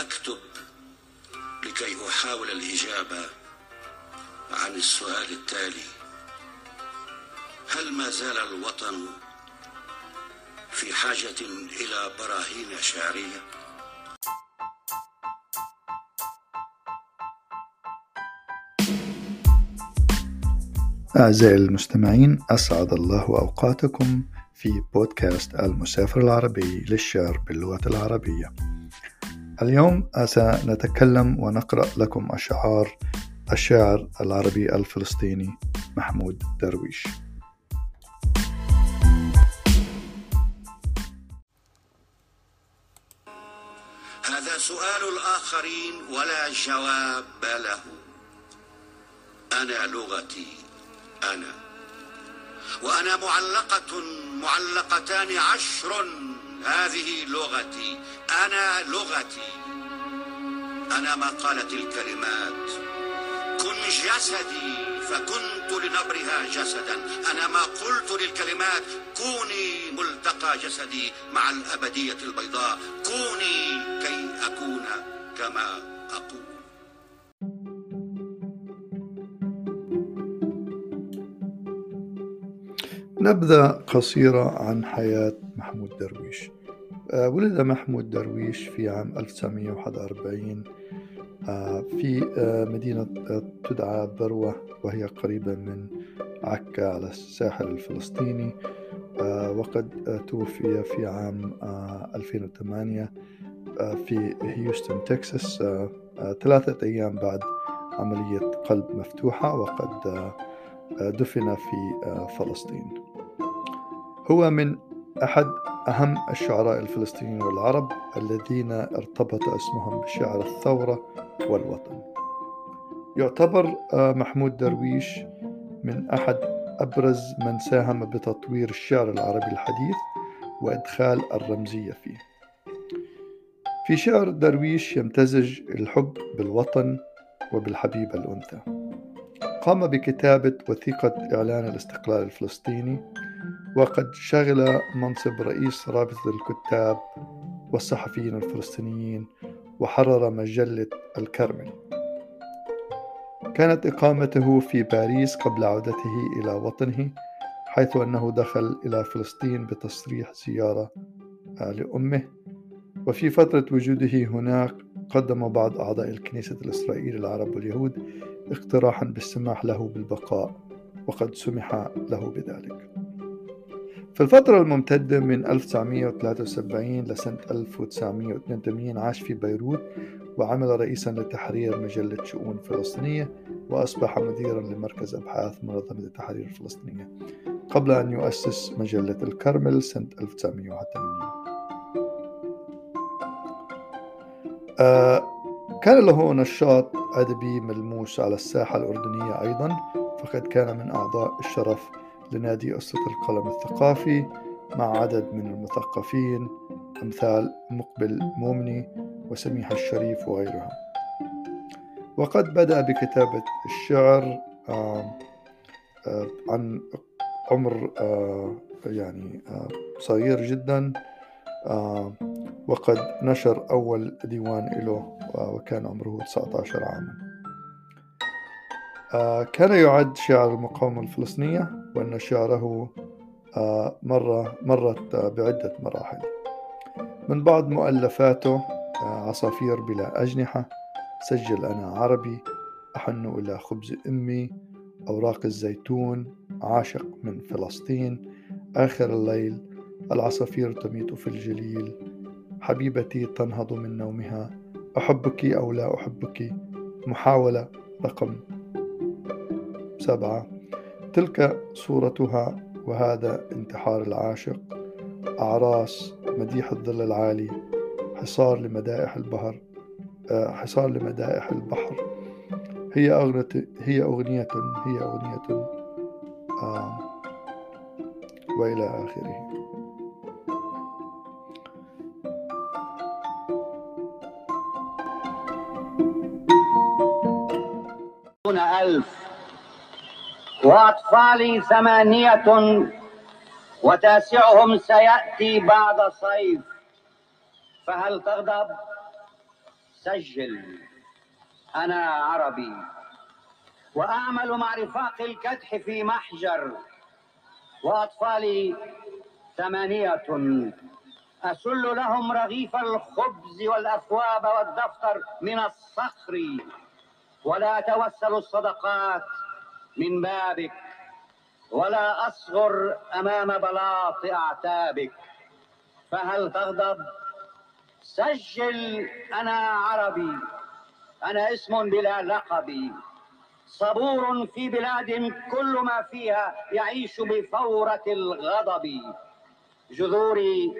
أكتب لكي أحاول الإجابة عن السؤال التالي هل ما زال الوطن في حاجة إلى براهين شعرية؟ أعزائي المستمعين أسعد الله أوقاتكم في بودكاست المسافر العربي للشعر باللغة العربية اليوم سنتكلم ونقرأ لكم أشعار الشاعر العربي الفلسطيني محمود درويش. هذا سؤال الآخرين ولا جواب له. أنا لغتي أنا. وأنا معلقة معلقتان عشر هذه لغتي. أنا لغتي. أنا ما قالت الكلمات. كن جسدي فكنت لنبرها جسدا. أنا ما قلت للكلمات كوني ملتقى جسدي مع الأبدية البيضاء. كوني كي أكون كما أقول. نبذة قصيرة عن حياة محمود درويش. ولد محمود درويش في عام 1941 آه، في آه، مدينة تدعى بروة وهي قريبة من عكا على الساحل الفلسطيني وقد توفي في عام 2008 في هيوستن تكساس ثلاثة أيام بعد عملية قلب مفتوحة وقد دفن في فلسطين. هو من أحد أهم الشعراء الفلسطينيين والعرب الذين ارتبط اسمهم بشعر الثورة والوطن. يعتبر آه، محمود درويش من أحد أبرز من ساهم بتطوير الشعر العربي الحديث وإدخال الرمزية فيه. في شعر درويش يمتزج الحب بالوطن وبالحبيبة الأنثى. قام بكتابة وثيقة إعلان الاستقلال الفلسطيني وقد شغل منصب رئيس رابطة الكتاب والصحفيين الفلسطينيين وحرر مجلة الكرمل. كانت إقامته في باريس قبل عودته إلى وطنه حيث أنه دخل إلى فلسطين بتصريح زيارة لأمه. وفي فترة وجوده هناك قدم بعض أعضاء الكنيسة الإسرائيلية العرب واليهود اقتراحا بالسماح له بالبقاء وقد سمح له بذلك. في الفترة الممتدة من 1973 لسنة 1982 عاش في بيروت وعمل رئيسا لتحرير مجلة شؤون فلسطينية وأصبح مديرا لمركز أبحاث منظمة التحرير الفلسطينية قبل أن يؤسس مجلة الكرمل سنة 1981 آه كان له نشاط أدبي ملموس على الساحة الأردنية أيضا فقد كان من أعضاء الشرف لنادي أسرة القلم الثقافي مع عدد من المثقفين أمثال مقبل مومني وسميح الشريف وغيرهم. وقد بدأ بكتابة الشعر عن عمر يعني صغير جدا وقد نشر أول ديوان له وكان عمره 19 عاما. آه، كان يعد شعر المقاومة الفلسطينية وأن شعره آه، مرة مرت بعدة مراحل. من بعض مؤلفاته آه، عصافير بلا أجنحة سجل أنا عربي أحن إلى خبز أمي أوراق الزيتون عاشق من فلسطين. آخر الليل العصافير تميت في الجليل. حبيبتي تنهض من نومها. أحبك أو لا أحبك؟ محاولة رقم سبعة. تلك صورتها وهذا انتحار العاشق. أعراس مديح الظل العالي حصار لمدائح البحر آه، حصار لمدائح البحر. هي أغنية هي أغنية هي أغنية وإلى آخره. ألف. وأطفالي ثمانية وتاسعهم سيأتي بعد صيف. فهل تغضب؟ سجل. أنا عربي. وأعمل مع رفاق الكدح في محجر. وأطفالي ثمانية. أسل لهم رغيف الخبز والأثواب والدفتر من الصخر. ولا أتوسل الصدقات. من بابك ولا أصغر أمام بلاط أعتابك. فهل تغضب؟ سجل أنا عربي أنا اسم بلا لقب. صبور في بلاد كل ما فيها يعيش بفورة الغضب. جذوري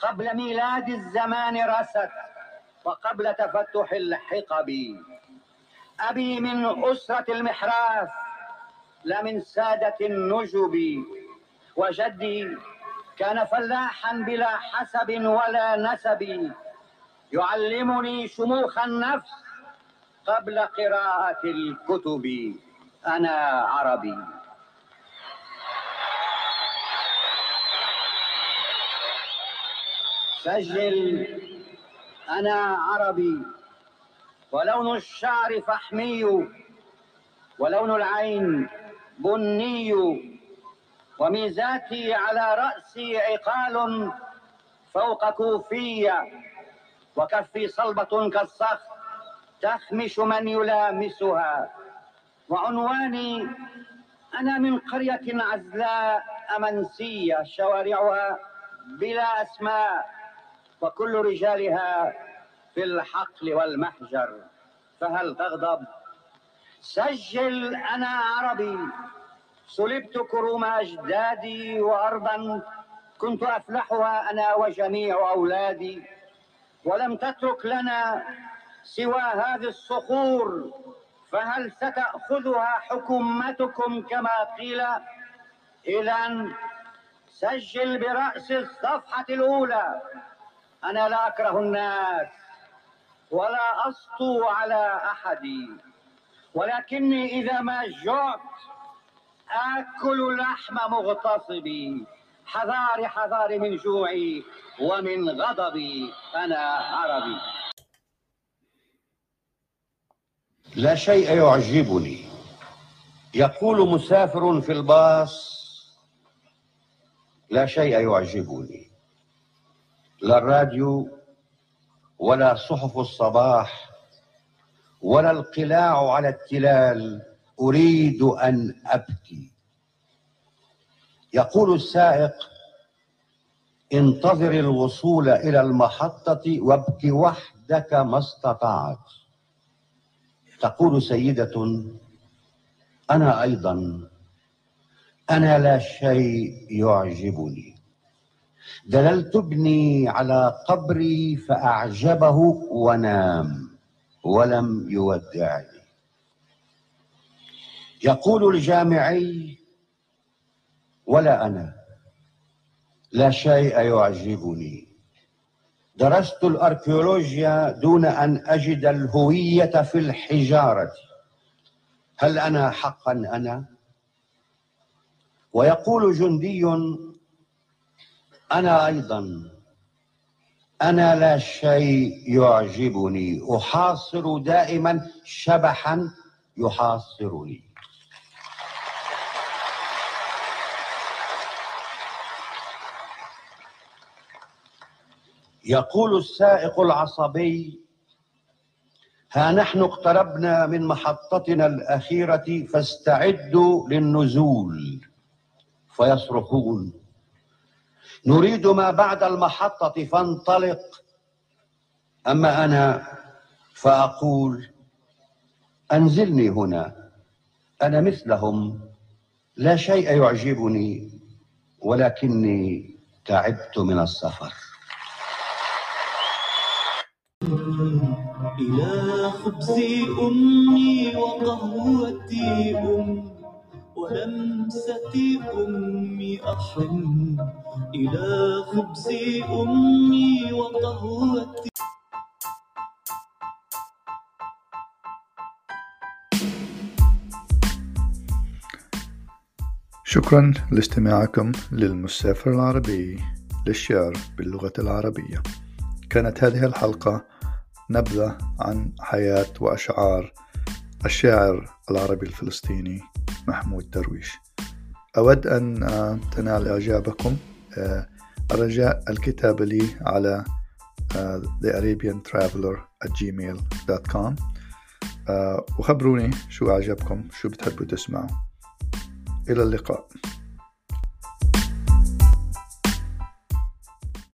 قبل ميلاد الزمان رست وقبل تفتح الحقب. أبي من أسرة المحراث لا من سادة النجب وجدي كان فلاحا بلا حسب ولا نسب. يعلمني شموخ النفس قبل قراءة الكتب. أنا عربي. سجل. أنا عربي. ولون الشعر فحمي. ولون العين بني وميزاتي على رأسي عقال فوق كوفية وكفي صلبة كالصخر تخمش من يلامسها وعنواني أنا من قرية عزلاء أمنسية شوارعها بلا أسماء وكل رجالها في الحقل والمحجر فهل تغضب؟ سجل أنا عربي. سلبت كروم أجدادي وأرضا كنت أفلحها أنا وجميع أولادي. ولم تترك لنا سوى هذه الصخور. فهل ستأخذها حكومتكم كما قيل؟ إذا سجل برأس الصفحة الأولى. أنا لا أكره الناس ولا أسطو على أحد ولكني إذا ما جعت آكل لحم مغتصبي حذاري حذاري من جوعي ومن غضبي أنا عربي. لا شيء يعجبني. يقول مسافر في الباص لا شيء يعجبني. لا الراديو ولا صحف الصباح ولا القلاع على التلال أريد أن أبكي. يقول السائق انتظر الوصول إلى المحطة وابك وحدك ما استطعت. تقول سيدة أنا أيضا أنا لا شيء يعجبني. دللت ابني على قبري فأعجبه ونام. ولم يودعني. يقول الجامعي ولا أنا لا شيء يعجبني. درست الأركيولوجيا دون أن أجد الهوية في الحجارة. هل أنا حقا أنا؟ ويقول جندي أنا أيضا أنا لا شيء يعجبني. أحاصر دائما شبحا يحاصرني. يقول السائق العصبي ها نحن اقتربنا من محطتنا الأخيرة فاستعدوا للنزول. فيصرخون. نريد ما بعد المحطة فانطلق. أما أنا فأقول أنزلني هنا. أنا مثلهم. لا شيء يعجبني ولكني تعبت من السفر. إلى خبز أمي وقهوتي أم ولمسة أمي أحن إلى خبز أمي وقهوتي شكرا لاستماعكم للمسافر العربي للشعر باللغة العربية. كانت هذه الحلقة نبذة عن حياة وأشعار الشاعر العربي الفلسطيني محمود درويش. أود أن آه، تنال إعجابكم. آه، الرجاء الكتابة لي على آه، thearabiantraveler@gmail.com وخبروني شو أعجبكم شو بتحبوا تسمعوا. إلى اللقاء.